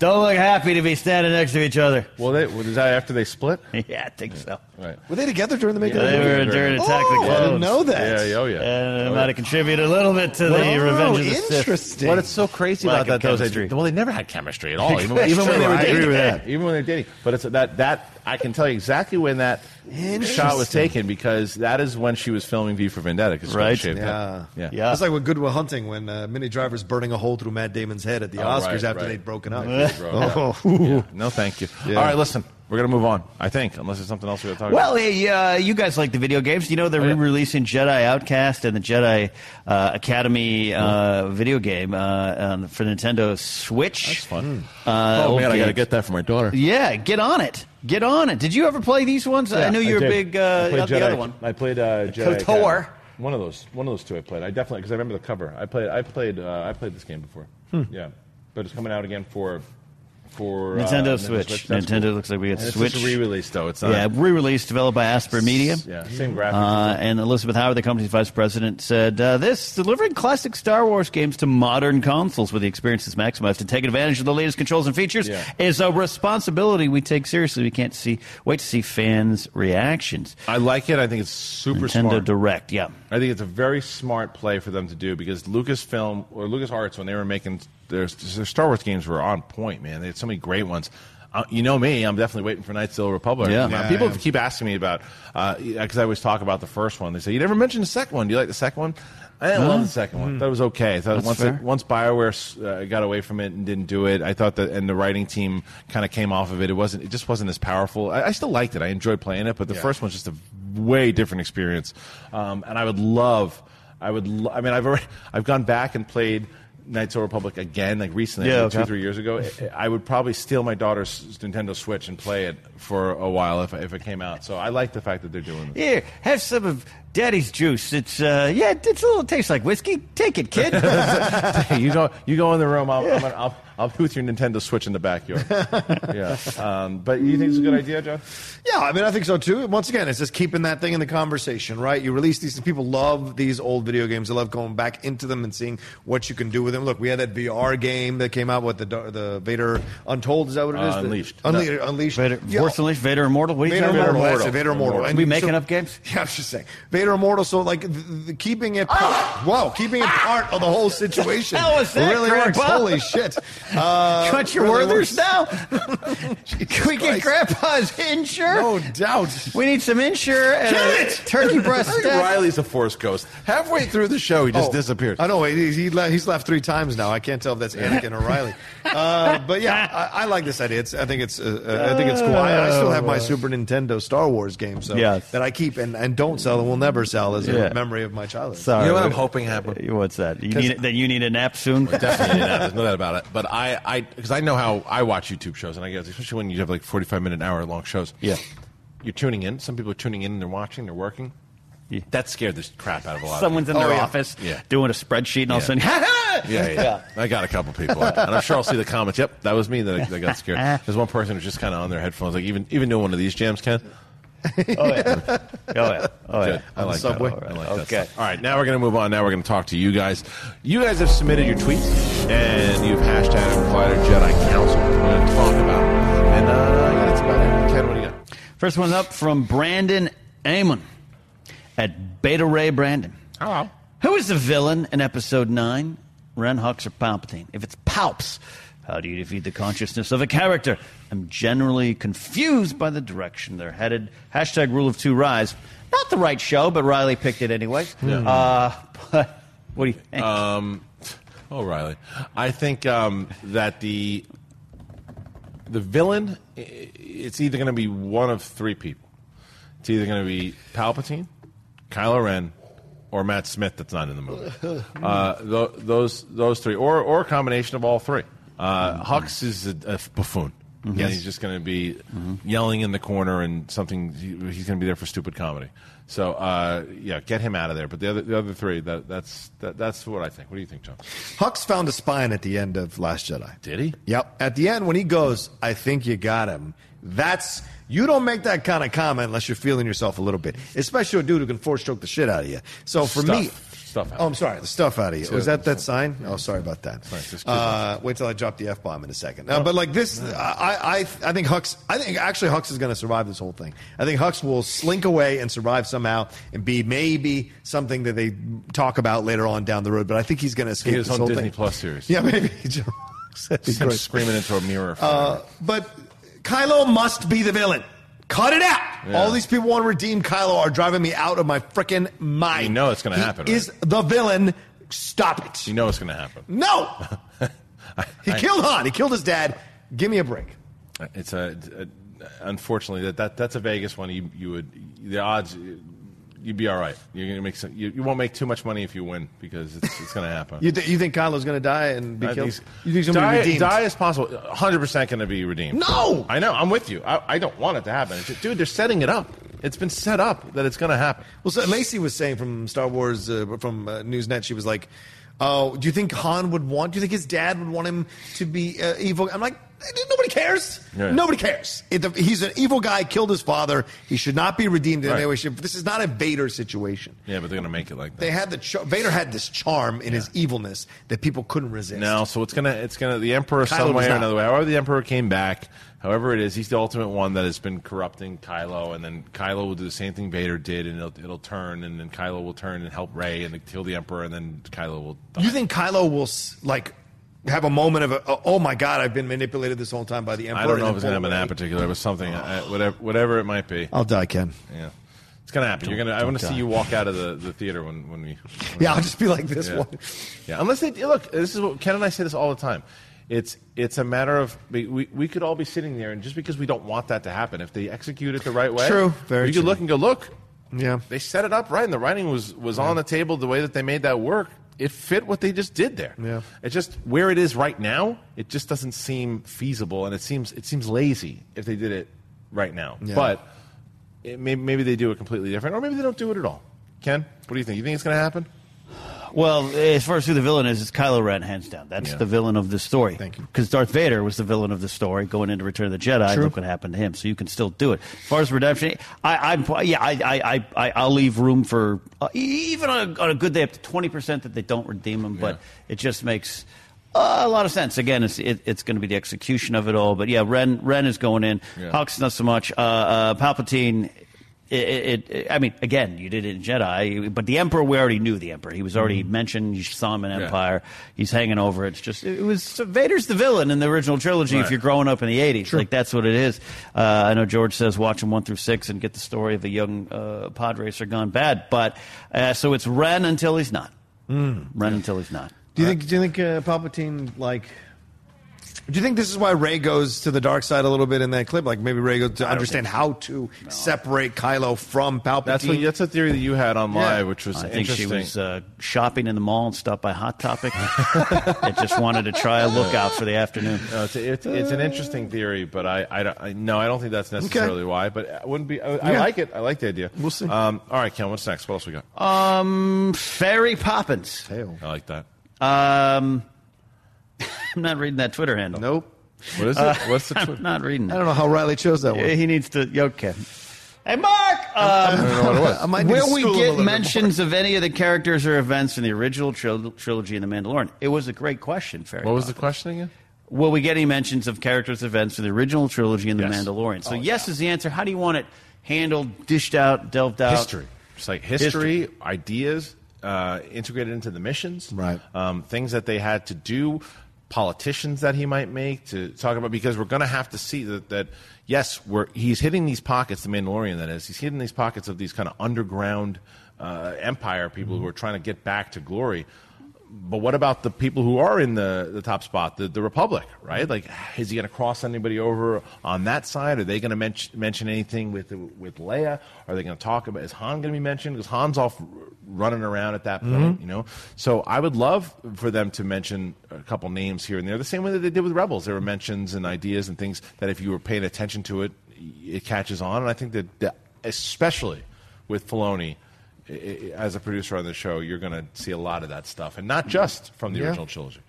Don't look happy to be standing next to each other. Well, they, was that after they split? yeah, I think so. Right. Were they together during the making Yeah, of they the were movie? during Attack oh, the Clones. I didn't know that. Yeah, oh yeah. And it Oh, might have contributed a little bit to the Oh, Revenge of the Sith. interesting. What it's so crazy Lack about that though is chemistry. they, well, they never had chemistry at all. Even, That's even when they were I agree dating, with that. even when they were dating. But it's that that I can tell you exactly when that shot was taken because that is when she was filming V for Vendetta. 'cause she got Right. shaved Yeah. yeah, Yeah. It's like with Good Will Hunting when uh, Minnie Driver's burning a hole through Matt Damon's head at the Oh, Oscars right, after right. they'd broken up. Bro, yeah. Yeah. No, thank you. Yeah. All right, listen, we're gonna move on. I think, unless there's something else we got to talk Well, about. hey, uh, you guys like the video games. You know they're Oh, yeah. re-releasing Jedi Outcast and the Jedi uh, Academy uh, video game uh, for Nintendo Switch. That's fun. Uh, oh old man, I got to get that for my daughter. Yeah, get on it. Get on it. Did you ever play these ones? I know you were did. big. I Uh, played the other one. I played uh, Jedi KOTOR. Academy. One of those. One of those two I played. I definitely because I remember the cover. I played. I played. Uh, I played this game before. Yeah, but it's coming out again for for uh, Nintendo Switch. Nintendo cool. looks like we got And it's Switch. a re-release though. It's not. Yeah, re-released, developed by Aspyr Media. Yeah, same graphics. Uh, and Elizabeth Howard, the company's vice president, said uh, this delivering classic Star Wars games to modern consoles with the experiences maximized to take advantage of the latest controls and features Yeah. is a responsibility we take seriously. We can't see wait to see fans' reactions. I like it. I think it's super Nintendo smart. Direct, yeah. I think it's a very smart play for them to do because Lucasfilm or LucasArts, when they were making their, their Star Wars games, were on point. Man, they had so many great ones. Uh, you know me; I'm definitely waiting for Knights of the Republic. Yeah. Uh, Yeah, people yeah. keep asking me about because I always talk about the first one. They say you never mentioned the second one. Do you like the second one? I didn't love the second one. That was okay. I thought That's once fair. it, once Bioware uh, got away from it and didn't do it, I thought that and the writing team kind of came off of it. It wasn't. It just wasn't as powerful. I, I still liked it. I enjoyed playing it, but the Yeah. first one's just a way different experience. Um, and I would love. I would. Lo- I mean, I've already. I've gone back and played. Knights of the Republic again, like recently, Yeah, like two, okay. three years ago. I- would probably steal my daughter's Nintendo Switch and play it for a while if, if it came out. So I like the fact that they're doing this. Here, have some of Daddy's juice. It's uh, yeah, it's a little tastes like whiskey. Take it, kid. you go, you go in the room. I'll, I'm gonna, I'll, I'll be with your Nintendo Switch in the backyard. yeah, um, but you think it's a good idea, Joe? Yeah, I mean, I think so too. Once again, it's just keeping that thing in the conversation, right? You release these, people love these old video games. They love going back into them and seeing what you can do with them. Look, we had that VR game that came out with the the Vader Untold. Is that what it is? Uh, is? The- Unleashed. Unle- Unleashed. Vader, Yeah. Force Unleashed, Vader Immortal. What are you Vader talking? Immortal. Immortal. Vader Immortal. Are we making up games? Yeah, I'm just saying. Vader Immortal. So like, the, the, keeping it, part, wow, keeping it part of the whole situation. hell was that, really works. Holy shit! Uh, You want your really Werthers works. now? Can we get Grandpa's Ensure? No doubt. We need some Ensure and a turkey breast I think steak. Riley's a Force ghost. Halfway through the show, he just Oh, disappeared. I know he, he le- he's left three times now. I can't tell if that's Anakin or Riley. Uh, but yeah, I, I like this idea. It's, I think it's uh, uh, I think it's cool. I, I still have my Super Nintendo Star Wars game, so Yes. that I keep and, and don't sell and will never sell as a Yeah. memory of my childhood. Sorry. You know what I'm hoping happened? Uh, What's that? You need then you need a nap soon. Definitely not. There's no doubt about it. But I, I, because I know how I watch YouTube shows, and I guess especially when you have like 45 minute, hour long shows. Yeah. You're tuning in. Some people are tuning in and they're watching, they're working. Yeah. That scared the crap out of a lot. Of people. Someone's in of their people. office Yeah. doing a spreadsheet, and all of a sudden, Yeah, yeah, I got a couple people, and I'm sure I'll see the comments. Yep, that was me that, that got scared. There's one person who's just kind of on their headphones, like even even doing one of these jams, Ken. Oh yeah, oh yeah, oh yeah. I like subway. that. I like Okay. that. Stuff. All right, now we're going to move on. Now we're going to talk to you guys. You guys have submitted your tweets, and you've hashtagged Collider Jedi Council. We're going to talk about it. And uh, yeah, that's about it. Ken, what do you got? First one up from Brandon Amon at Beta Ray Brandon. Hello. Who is the villain in episode 9? Ren Hux or Palpatine? If it's Palps, how do you defeat the consciousness of a character? I'm generally confused by the direction they're headed. Hashtag rule of two rise. Not the right show, but Riley picked it anyway. Uh, but what do you think? Um, oh, Riley. I think um, that the the villain, i- it's either going to be one of three people. It's either going to be Palpatine, Kylo Ren, or Matt Smith that's not in the movie. Uh, th- those those three, or or a combination of all three. Uh, Hux is a, a buffoon. And Yes. he's just going to be yelling in the corner and something. he- He's going to be there for stupid comedy. So uh, yeah, get him out of there. But the other the other three, that, that's that, that's what I think. What do you think, John? Hux found a spine at the end of Last Jedi. Did he? Yep. At the end, when he goes, I think you got him. That's you don't make that kind of comment unless you're feeling yourself a little bit, especially a dude who can force choke the shit out of you. So for me, Stuff. Stuff out. oh, I'm sorry, the stuff out of you. Was that that sign? Oh, sorry about that. Fine, just keep Uh, wait till I drop the f bomb in a second. Uh, but like this, I, I I think Hux. I think actually Hux is going to survive this whole thing. I think Hux will slink away and survive somehow and be maybe something that they talk about later on down the road. But I think he's going to escape his this whole Disney thing. Plus series. Yeah, maybe. That'd be great. screaming into a mirror. Uh, but Kylo must be the villain. Cut it out. Yeah. All these people want to redeem Kylo are driving me out of my freaking mind. You know it's gonna He happen, Is the villain? Stop it. you know it's going to happen. No. he I- killed Han. He killed his dad. Give me a break. It's a, a unfortunately that, that that's a Vegas one. You you would the odds you'd be all right. You're gonna make some, you, you won't make too much money if you win because it's, it's going to happen. You, th- you think Kylo's going to die and be I killed? think You think he's going to be die, redeemed? die is possible. 100 percent going to be redeemed. No! I know. I'm with you. I, I don't want it to happen. Just- dude, they're setting it up. It's been set up that it's going to happen. Well, so Lacey was saying from Star Wars, uh, from uh, Newsnet, she was like, "Oh, do you think Han would want? Do you think his dad would want him to be uh, evil?" I'm like, nobody cares. Yeah. Nobody cares. It, the, he's an evil guy. Killed his father. He should not be redeemed in Right. any way. shape. This is not a Vader situation. Yeah, but they're going to make it like that. They had the char- Vader had this charm in his evilness that people couldn't resist. No, so it's gonna it's gonna the emperor Kylo some way or another way. However, the emperor came back. However, it is he's the ultimate one that has been corrupting Kylo, and then Kylo will do the same thing Vader did, and it'll, it'll turn, and then Kylo will turn and help Rey and kill the emperor, and then Kylo will. Die. You think Kylo will like have a moment of, a, oh my god, I've been manipulated this whole time by the emperor? I don't know if it's gonna happen that particular, but something, uh, whatever, whatever it might be. I'll die, Ken. Yeah, it's gonna happen. You're gonna. I want to see you walk out of the, the theater when when we. when Yeah, I'll just be like this yeah. one. Yeah, unless they look. This is what Ken and I say this all the time. It's it's a matter of we, we, we could all be sitting there, and just because we don't want that to happen, if they execute it the right way, True, very true. could look and go, look, Yeah. they set it up right, and the writing was was on the table. The way that they made that work, it fit what they just did there. Yeah. it's just where it is right now. It just doesn't seem feasible, and it seems it seems lazy if they did it right now. Yeah. But it, maybe, maybe they do it completely different, or maybe they don't do it at all. Ken, what do you think? You think it's going to happen? Well, as far as who the villain is, it's Kylo Ren, hands down. That's Yeah. the villain of the story. Thank you. Because Darth Vader was the villain of the story going into Return of the Jedi. True. Look what happened to him. So you can still do it. As far as redemption, I, I'm yeah, I, I, I, I, I'll leave room for uh, e- even on a, on a good day up to twenty percent that they don't redeem him. But it just makes. Uh, a lot of sense. Again, it's it, it's going to be the execution of it all. But yeah, Ren Ren is going in. Yeah. Hux not so much. Uh, uh, Palpatine. It, it, it, I mean, again, you did it in Jedi, but the Emperor, we already knew the Emperor. He was already mentioned. You saw him in Yeah. Empire. He's hanging over. It's just, it was so Vader's the villain in the original trilogy. If you're growing up in the '80s, like that's what it is. Uh, I know George says watch them one through six and get the story of a young uh, pod racer gone bad. But uh, so it's Ren until he's not. Ren until he's not. Do you think? Do you think uh, Palpatine like? Do you think this is why Rey goes to the dark side a little bit in that clip? Like maybe Rey goes to understand how to separate Kylo from Palpatine. That's what, that's a theory that you had on Yeah. live, which was I think she was uh, shopping in the mall and stopped by Hot Topic. it just wanted to try a lookout for the afternoon. No, it's, it's, it's an interesting theory, but I, I, don't- I no, I don't think that's necessarily why. But I wouldn't be. I, I Yeah. like it. I like the idea. We'll see. Um, all right, Ken. What's next? What else we got? Um, Fairy Poppins. I like that. Um, I'm not reading that Twitter handle. Nope. What is it? What's the? I'm Twitter? not reading I don't know how Riley chose that one. He needs to. Okay. Hey, Mark. I Um, don't know what it was. I might Will we school him a get mentions of any of the characters or events in the original tril- trilogy in The Mandalorian? It was a great question, Fairy. What was the question again? Will we get any mentions of characters, events in the original trilogy in The Yes. Mandalorian? Oh, So, yes is the answer. How do you want it handled, dished out, delved out? history. Just like history, ideas uh, integrated into the missions, Right. Um, things that they had to do, politicians that he might make to talk about because we're going to have to see that, that yes, we're he's hitting these pockets. The Mandalorian, that is, he's hitting these pockets of these kind of underground uh, empire people who are trying to get back to glory. But what about the people who are in the, the top spot, the, the Republic, right? Like, is he going to cross anybody over on that side? Are they going to mention mention anything with with Leia? Are they going to talk about is Han going to be mentioned? Because Han's off running around at that point, Mhm. you know. So I would love for them to mention a couple names here and there, the same way that they did with Rebels. There were mentions and ideas and things that if you were paying attention to it, it catches on. And I think that, that especially with Filoni as a producer on the show, you're going to see a lot of that stuff, and not just from the Yeah. original trilogy.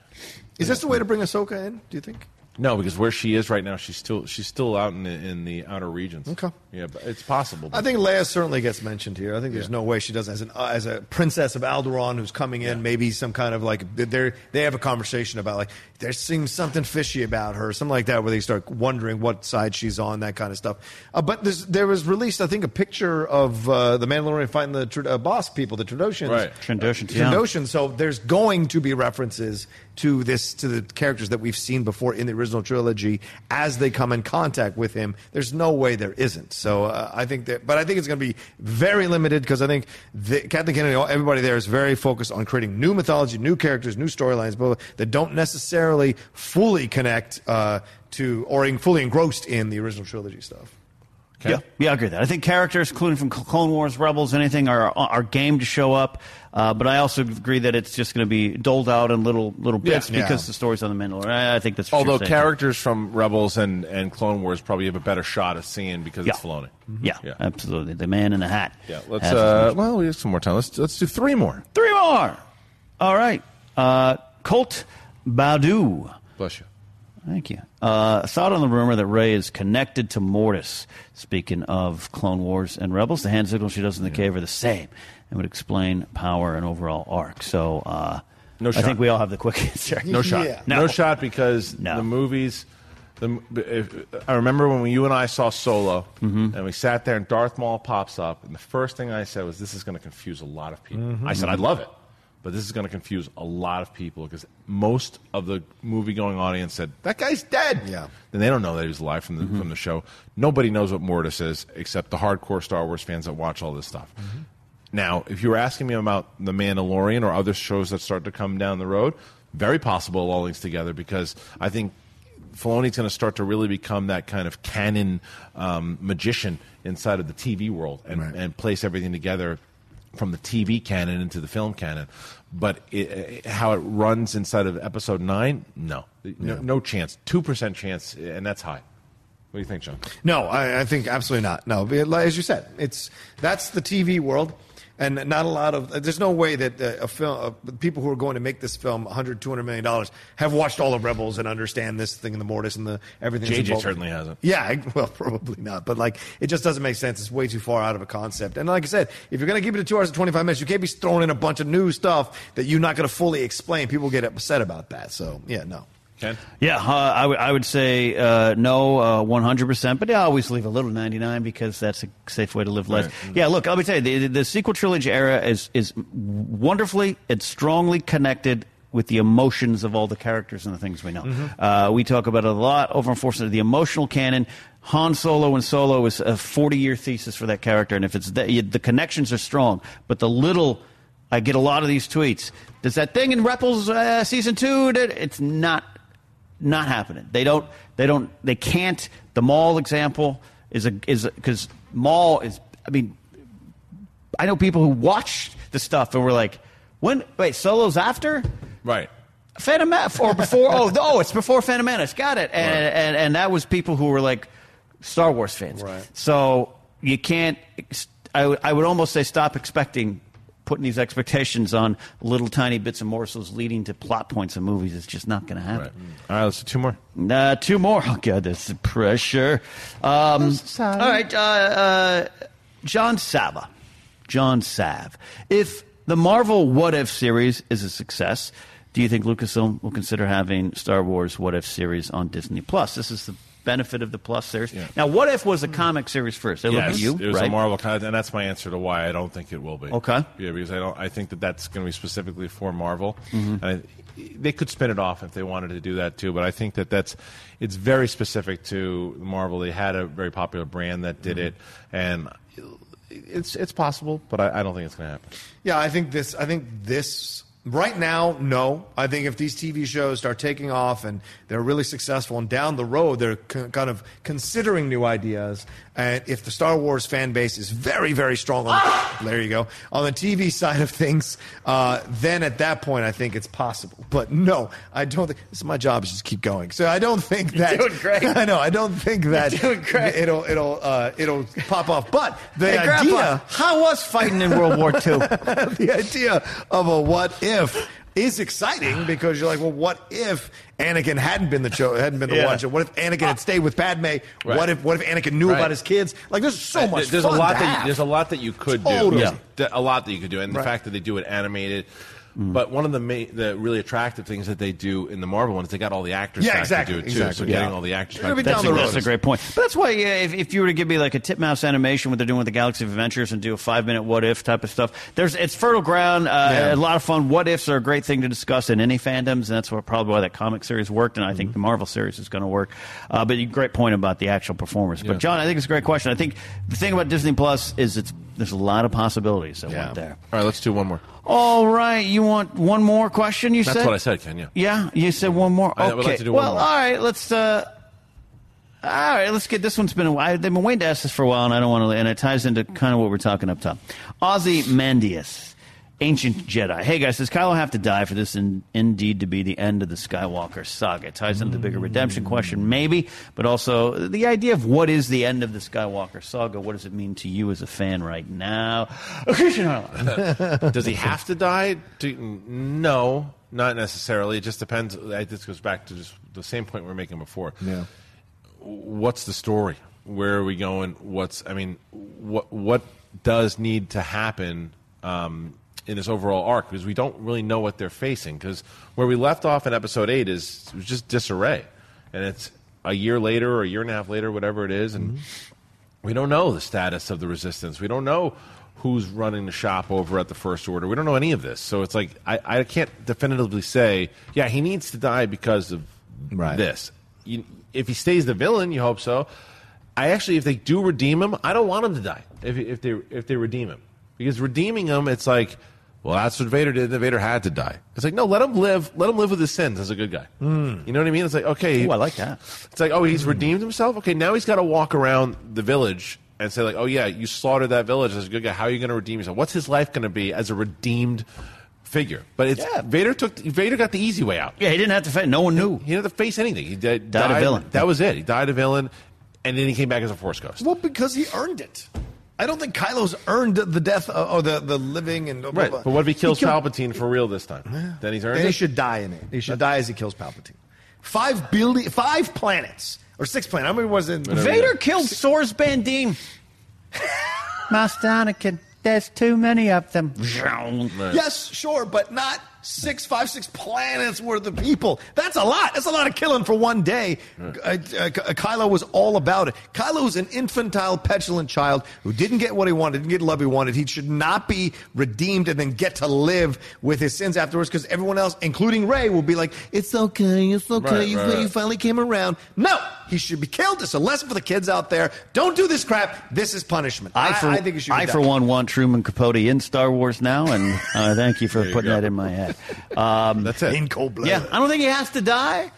Is this the way to bring Ahsoka in? Do you think? No, because where she is right now, she's still she's still out in the, in the outer regions. Okay. yeah, but it's possible. I think Leia certainly gets mentioned here. I think there's no way she doesn't as an uh, as a princess of Alderaan who's coming in. Maybe some kind of like they they have a conversation about like there seems something fishy about her, something like that, where they start wondering what side she's on, that kind of stuff. Uh, but there's, there was released, I think, a picture of uh, the Mandalorian fighting the Tr- uh, boss people, the Trandoshan's. Right. Trandoshans, yeah. Trandoshan. So there's going to be references to this to the characters that we've seen before in the original trilogy as they come in contact with him. There's no way there isn't. So uh, I think that, but I think it's going to be very limited because I think the, Kathleen Kennedy, everybody there is very focused on creating new mythology, new characters, new storylines, but that don't necessarily fully connect uh, to or in, fully engrossed in the original trilogy stuff. Yeah, yeah, I agree with that. I think characters, including from Clone Wars, Rebels, anything, are are game to show up. Uh, but I also agree that it's just going to be doled out in little little bits Yeah. because Yeah. the story's on the Mandalorian. I, I think that's Although characters from Rebels and, and Clone Wars probably have a better shot of seeing because it's Yeah. Filoni. Yeah, absolutely. The man in the hat. Yeah, let's. Uh, well, we have some more time. Let's let's do three more. Three more. All right. Uh, Colt Badu. Bless you. Thank you. Uh, thought on the rumor that Rey is connected to Mortis. Speaking of Clone Wars and Rebels, the hand signals she does in the cave are the same and would explain power and overall arc. So, uh, No I think we all have the quick answer. No shot. Yeah. No. shot because the movies. The, if, I remember when you and I saw Solo, Mm-hmm. and we sat there, and Darth Maul pops up, and the first thing I said was, "This is going to confuse a lot of people." Mm-hmm. Mhm. I said, "I love it." But this is going to confuse a lot of people because most of the movie-going audience said that guy's dead. Yeah, and they don't know that he was alive from the Mm-hmm. from the show. Nobody knows what Mortis is except the hardcore Star Wars fans that watch all this stuff. Mm-hmm. Now, if you were asking me about The Mandalorian or other shows that start to come down the road, very possible it all links together because I think Filoni's going to start to really become that kind of canon um, magician inside of the TV world and, and place everything together from the TV canon into the film canon. But it, it- how it runs inside of episode nine, no. No, no chance. 2% chance, and that's high. What do you think, John? No, I, I think absolutely not. No, as you said, it's that's the TV world, and not a lot of. There's no way that uh, a film, uh, people who are going to make this film, 100, 200 million dollars, have watched all of Rebels and understand this thing, and the Mortis, and the everything. JJ involved. certainly hasn't. Yeah, I- well, probably not. But like, it just doesn't make sense. It's way too far out of a concept. And like I said, if you're going to keep it to two hours and 25 minutes, you can't be throwing in a bunch of new stuff that you're not going to fully explain. People get upset about that. So yeah, no. Ken? Yeah, uh, I would- say uh, no, uh, 100%, but I always leave a little 99 because that's a safe way to live life. Right. Yeah, look, let me tell you, the, the sequel trilogy era is, is wonderfully and strongly connected with the emotions of all the characters and the things we know. Mhm. Uh, we talk about it a lot over unfortunately the emotional canon. Han Solo and Solo is a 40 year thesis for that character, and if it's the, the connections are strong, but the little I get a lot of these tweets. Does that thing in Rebels uh, season two? that- It's not not happening. They don't. They don't. They can't. The Maul example is a is because Maul is. I mean, I know people who watched the stuff and were like, "When wait, Solo's after." Right. Phantom Menace or before? oh, oh, it's before Phantom Menace. Got it. And, and and that was people who were like Star Wars fans. Right. So you can't. I I would almost say stop expecting putting these expectations on little tiny bits and morsels leading to plot points in movies. is just not going to happen. All right, let's do two more. Uh, two more. Oh god, this is pressure. Um, all right, uh, uh, John Sava. John Sav. If the Marvel What If series is a success, do you think Lucasfilm will consider having Star Wars What If series on Disney Plus? This is the benefit of the Plus series. Now, What If was a comic series first? They look at Yes, you, It was right? a Marvel content, and that's my answer to why I don't think it will be. Okay. Yeah, because I don't. I think that that's going to be specifically for Marvel. Mhm. And I, they could spin it off if they wanted to do that too, but I think that that's it's very specific to Marvel. They had a very popular brand that did it, and it's it's possible, but I, I don't think it's going to happen. Yeah, I think this. I think this Right now, no. I think if these TV shows start taking off and they're really successful, and down the road they're kind of considering new ideas, and if the Star Wars fan base is very, very strong on the, there you go on the TV side of things, uh, then at that point I think it's possible. But no, I don't think this is my job is just keep going. So I don't think that doing great. I know I don't think that doing great. it'll it'll uh, it'll pop off. But the Hey, idea Grandpa, how was fighting in World War II? the idea of a what if is exciting because you're like, well, what if Anakin hadn't been the cho- hadn't been the Yeah. one? What if Anakin had stayed with Padme? Right. What if what if Anakin knew Right. about his kids? Like, there's so uh, much. There's a lot that have. you, there's a lot that you could Totally. do. Yeah. A lot that you could do, and the fact that they do it animated. But one of the ma- the really attractive things that they do in the Marvel one is they got all the actors Yeah, back exactly, to do it too. exactly, so getting all the actors It'll back be to down the road. That's a great point. But that's why, yeah, if, if you were to give me like a titmouse animation, what they're doing with the Galaxy of Adventures, and do a five minute what if type of stuff, there's it's fertile ground. Uh, Yeah. A lot of fun. What ifs are a great thing to discuss in any fandoms, and that's what probably why that comic series worked, and I Mm-hmm. think the Marvel series is going to work. Uh, but great point about the actual performers. But Yeah. John, I think it's a great question. I think the thing about Disney Plus is it's there's a lot of possibilities that Yeah. went there. All right, let's do one more. All right, you want one more question? You That's said what I said, Ken. Yeah. Yeah, you said one more. I Okay. would like to do one well, more. all right. Let's. Uh, all right, let's get this one's been a while. They've been waiting to ask this for a while, and I don't want to. And it ties into kind of what we're talking up top. Ozymandias, ancient Jedi. Hey guys, does Kylo have to die for this in, indeed to be the end of the Skywalker saga? It ties into the bigger redemption question, maybe, but also the idea of what is the end of the Skywalker saga. What does it mean to you as a fan right now? Does he have to die? To, no, not necessarily. It just depends. This goes back to just the same point we were making before. Yeah. What's the story? Where are we going? What's I mean, what what does need to happen um, in this overall arc? Because we don't really know what they're facing. Because where we left off in episode eight is it was just disarray, and it's a year later or a year and a half later, whatever it is, and mm-hmm. we don't know the status of the resistance. We don't know who's running the shop over at the First Order. We don't know any of this. So it's like I, I can't definitively say, yeah, he needs to die because of Right. this. You, if he stays the villain, you hope so. I actually, if they do redeem him, I don't want him to die. If, if they if they redeem him, because redeeming him, it's like, well, that's what Vader did. Vader had to die. It's like, no, let him live. Let him live with his sins as a good guy. Hmm. You know what I mean? It's like, okay, Ooh, I like that. it's like, oh, he's redeemed himself. Okay, now he's got to walk around the village and say, like, oh yeah, you slaughtered that village as a good guy. How are you going to redeem yourself? What's his life going to be as a redeemed figure? But it's Yeah. Vader took Vader got the easy way out. Yeah, he didn't have to fight. No one knew. He didn't have to face anything. He died, Died a villain. That was it. He died a villain, and then he came back as a Force ghost. Well, because he earned it. I don't think Kylo's earned the death uh, or the, the living and blah, blah, Right. blah. But what if he kills killed- Palpatine for real this time? Then he's earned Then he it. should die in it. He should die as he kills Palpatine. Five billion, five planets or six planets. How many was it? Vader killed Source Bandim. Master Anakin, there's too many of them. Yes, sure, but not six, five, six planets worth of people. That's a lot. That's a lot of killing for one day. Uh, uh, Kylo was all about it. Kylo was an infantile, petulant child who didn't get what he wanted, didn't get the love he wanted. He should not be redeemed and then get to live with his sins afterwards because everyone else, including Rey, will be like, "It's okay, it's okay. Right, you, right, you right. finally came around." No, he should be killed. It's a lesson for the kids out there. Don't do this crap. This is punishment. I, I, for, I think it should. I for one, want Truman Capote in Star Wars now, and uh, thank you for putting go. that in my head. Um, That's it. in cold blood. yeah, I don't think he has to die.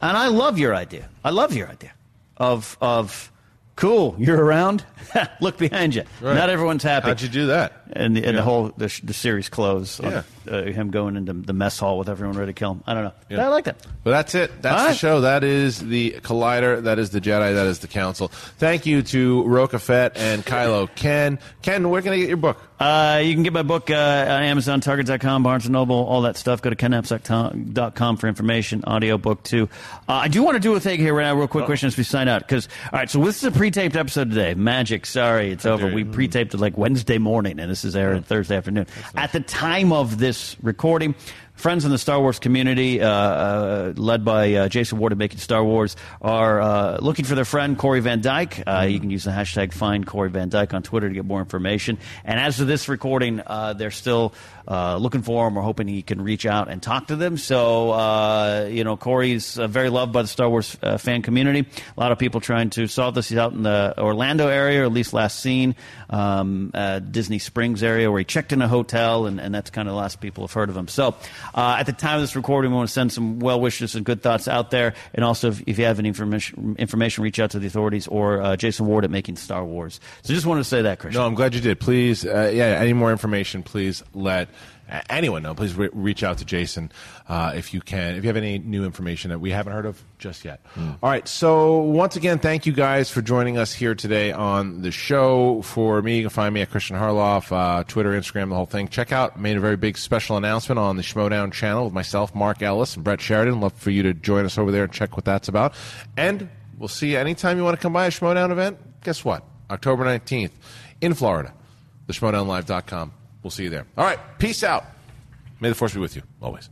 And I love your idea. I love your idea of of cool. You're around. Look behind you. Right. Not everyone's happy. How'd you do that? And the, and Yeah. the whole the, the series close. on, Yeah. uh, him going into the mess hall with everyone ready to kill him. I don't know. Yeah. I like that. But that's it. That's All the right. show. That is the Collider. That is the Jedi. That is the Council. Thank you to Rocha Fett and Kylo. Ken, Ken, where can I get your book? Uh, you can get my book uh, on Amazon, Target.com, Barnes & Noble, all that stuff. Go to kennapps.com for information, audiobook too. Uh, I do want to do a thing here right now, real quick question as we sign out. Because, all right, so this is a pre-taped episode today. Magic, sorry, it's over. We pre-taped it like Wednesday morning, and this is aired Thursday afternoon. At the time of this recording, friends in the Star Wars community, uh, uh, led by uh, Jason Ward of Making Star Wars, are uh, looking for their friend Corey Van Dyke. Uh, you can use the hashtag Find Corey Van Dyke on Twitter to get more information. And as of this recording, uh, they're still uh, looking for him or hoping he can reach out and talk to them. So, uh, you know, Corey's uh, very loved by the Star Wars uh, fan community. A lot of people trying to solve this. He's out in the Orlando area, or at least last seen, um, Disney Springs area, where he checked in a hotel, and, and that's kind of the last people have heard of him. So, at the time of this recording, we want to send some well wishes and good thoughts out there. And also, if, if you have any information, information, reach out to the authorities or Jason Ward at Making Star Wars. So, just wanted to say that, Kristian. No, I'm glad you did. Please, yeah, any more information, please let anyone know. Please re- reach out to Jason uh, if you can. If you have any new information that we haven't heard of just yet. Mm. All right. So once again, thank you guys for joining us here today on the show. For me, you can find me at Kristian Harloff, uh, Twitter, Instagram, the whole thing. Check out. Made a very big special announcement on the Schmoedown channel with myself, Mark Ellis, and Brett Sheridan. Love for you to join us over there and check what that's about. And we'll see you anytime you want to come by a Schmoedown event. Guess what? October 19th in Florida. TheSchmoedownLive.com. We'll see you there. All right. Peace out. May the force be with you always.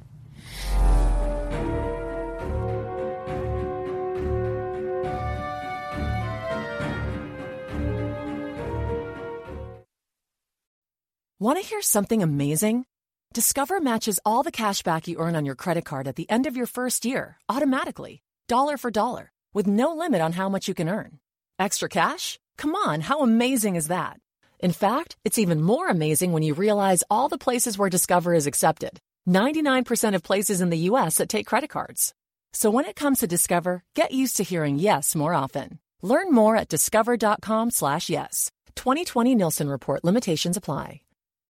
Want to hear something amazing? Discover matches all the cash back you earn on your credit card at the end of your first year automatically, dollar for dollar, with no limit on how much you can earn. Extra cash? Come on, how amazing is that? In fact, it's even more amazing when you realize all the places where Discover is accepted 99% of places in the US that take credit cards. So when it comes to Discover, get used to hearing yes more often. Learn more at discover.com/yes. 2020 Nielsen report limitations apply.